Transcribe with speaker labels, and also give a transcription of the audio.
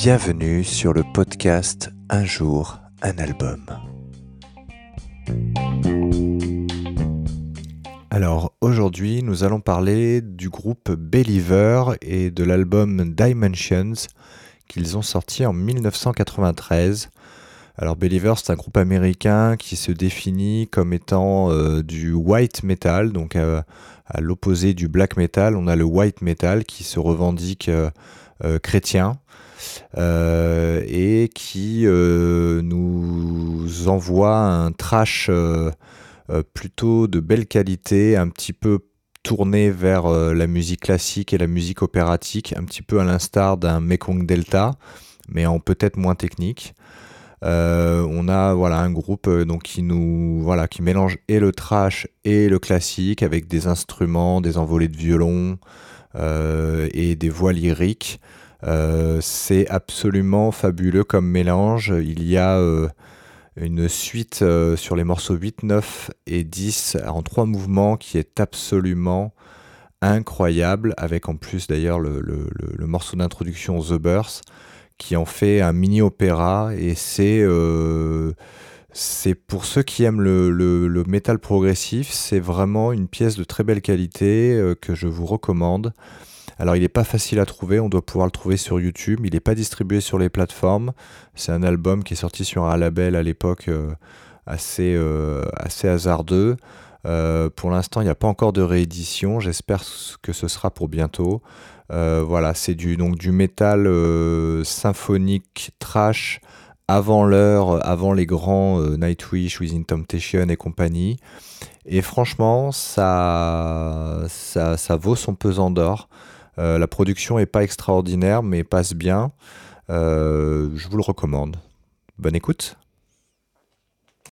Speaker 1: Bienvenue sur le podcast Un jour, un album. Alors aujourd'hui nous allons parler du groupe Believer et de l'album Dimensions qu'ils ont sorti en 1993. Alors Believer c'est un groupe américain qui se définit comme étant euh, du white metal, donc euh, à l'opposé du black metal, on a le white metal qui se revendique euh, chrétien. et qui nous envoie un trash plutôt de belle qualité, un petit peu tourné vers la musique classique et la musique opératique, un petit peu à l'instar d'un Mekong Delta, mais en peut-être moins technique. Euh, on a voilà un groupe euh, donc qui nous voilà qui mélange et le trash et le classique avec des instruments, des envolées de violon euh, et des voix lyriques. c'est absolument fabuleux comme mélange. Il y a une suite sur les morceaux 8, 9 et 10 en trois mouvements qui est absolument incroyable, avec en plus d'ailleurs le, morceau d'introduction The Birth qui en fait un mini opéra et c'est euh, c'est pour ceux qui aiment le, le, métal progressif, c'est vraiment une pièce de très belle qualité euh, que je vous recommande. Alors il n'est pas facile à trouver, on doit pouvoir le trouver sur YouTube, il n'est pas distribué sur les plateformes. C'est un album qui est sorti sur un label à l'époque euh, assez, assez hasardeux. pour l'instant, il n'y a pas encore de réédition, j'espère que ce sera pour bientôt. Euh, voilà, c'est du, donc, du métal euh, symphonique trash avant l'heure, avant les grands euh, Nightwish, Within Temptation et compagnie. Et franchement, ça, ça, vaut son pesant d'or. la production est pas extraordinaire, mais passe bien. je vous le recommande. Bonne écoute.